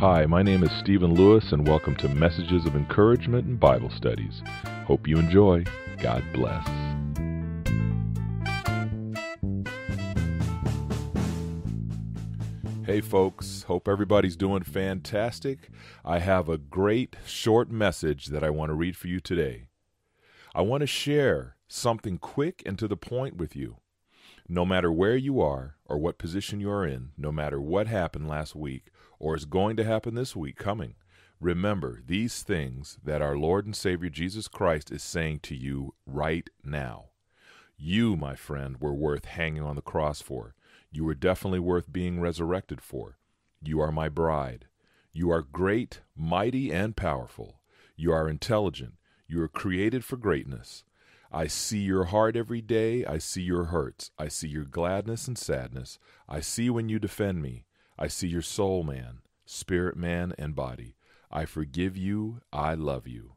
Hi, my name is Stephen Lewis, and welcome to Messages of Encouragement and Bible Studies. Hope you enjoy. God bless. Hey, folks. Hope everybody's doing fantastic. I have a great short message that I want to read for you today. I want to share something quick and to the point with you. No matter where you are or what position you are in, no matter what happened last week or is going to happen this week coming, remember these things that our Lord and Savior Jesus Christ is saying to you right now. You, my friend, were worth hanging on the cross for. You were definitely worth being resurrected for. You are my bride. You are great, mighty, and powerful. You are intelligent. You are created for greatness. I see your heart every day. I see your hurts. I see your gladness and sadness. I see when you defend me. I see your soul, man, spirit, man, and body. I forgive you. I love you.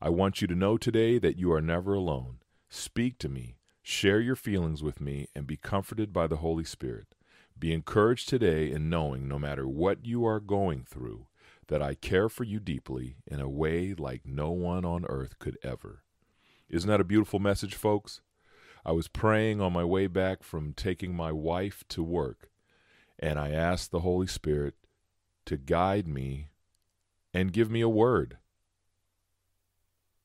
I want you to know today that you are never alone. Speak to me. Share your feelings with me and be comforted by the Holy Spirit. Be encouraged today in knowing, no matter what you are going through, that I care for you deeply in a way like no one on earth could ever. Isn't that a beautiful message, folks? I was praying on my way back from taking my wife to work, and I asked the Holy Spirit to guide me and give me a word.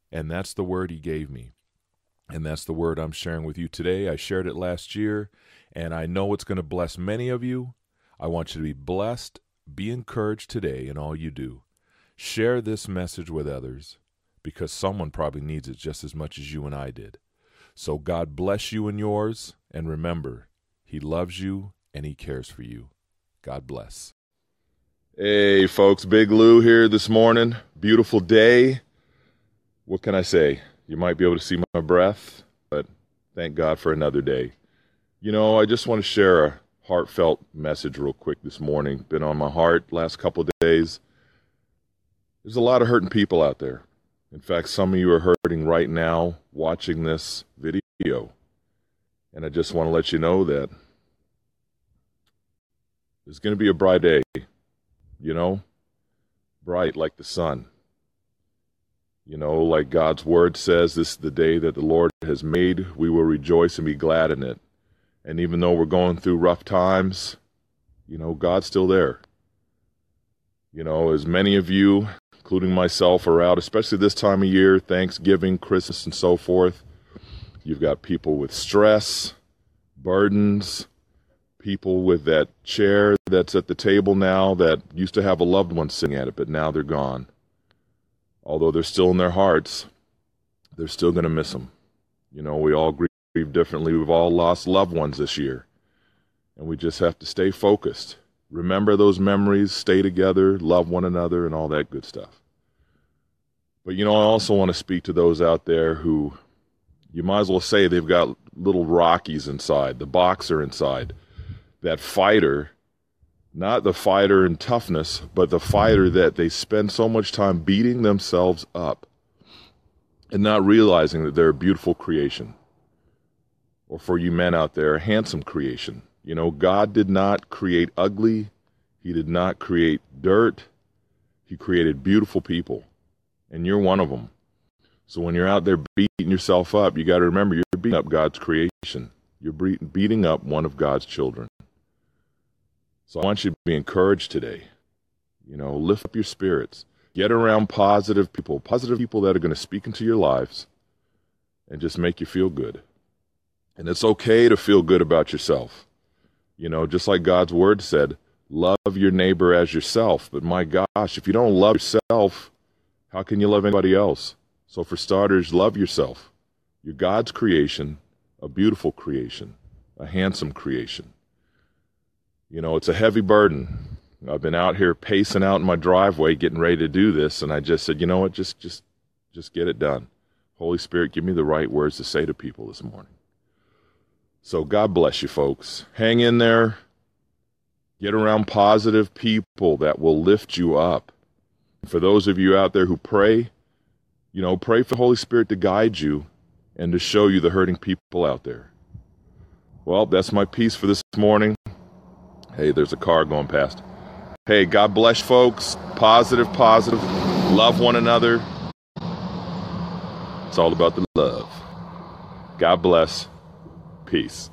And that's the word He gave me. And that's the word I'm sharing with you today. I shared it last year, and I know it's going to bless many of you. I want you to be blessed, be encouraged today in all you do. Share this message with others because someone probably needs it just as much as you and I did. So God bless you and yours, and remember, He loves you and He cares for you. God bless. Hey, folks, Big Lou here this morning. Beautiful day. What can I say? You might be able to see my breath, but thank God for another day. You know, I just want to share a heartfelt message real quick this morning. Been on my heart last couple days. There's a lot of hurting people out there. In fact, some of you are hurting right now watching this video. And I just want to let you know that there's going to be a bright day, you know, bright like the sun. You know, like God's word says, this is the day that the Lord has made. We will rejoice and be glad in it. And even though we're going through rough times, you know, God's still there. You know, as many of you including myself, are out, especially this time of year, Thanksgiving, Christmas, and so forth. You've got people with stress, burdens, people with that chair that's at the table now that used to have a loved one sitting at it, but now they're gone. Although they're still in their hearts, they're still going to miss them. You know, we all grieve differently. We've all lost loved ones this year. And we just have to stay focused remember those memories, stay together, love one another, and all that good stuff. But you know, I also want to speak to those out there who you might as well say they've got little Rockies inside, the boxer inside, that fighter, not the fighter in toughness, but the fighter that they spend so much time beating themselves up and not realizing that they're a beautiful creation. Or for you men out there, a handsome creation you know, God did not create ugly, He did not create dirt. He created beautiful people, and you're one of them. So when you're out there beating yourself up, you got to remember you're beating up God's creation. You're beating up one of God's children. So I want you to be encouraged today. You know, lift up your spirits. Get around positive people, positive people that are going to speak into your lives and just make you feel good. And it's okay to feel good about yourself. You know, just like God's word said, love your neighbor as yourself. But my gosh, if you don't love yourself, how can you love anybody else? So, for starters, love yourself. You're God's creation, a beautiful creation, a handsome creation. You know, it's a heavy burden. I've been out here pacing out in my driveway getting ready to do this, and I just said, you know what, just just just get it done. Holy Spirit, give me the right words to say to people this morning. So God bless you, folks. Hang in there. Get around positive people that will lift you up. For those of you out there who pray, you know, pray for the Holy Spirit to guide you and to show you the hurting people out there. Well, that's my piece for this morning. Hey, there's a car going past. Hey, God bless folks. Positive, positive. Love one another. It's all about the love. God bless. Peace.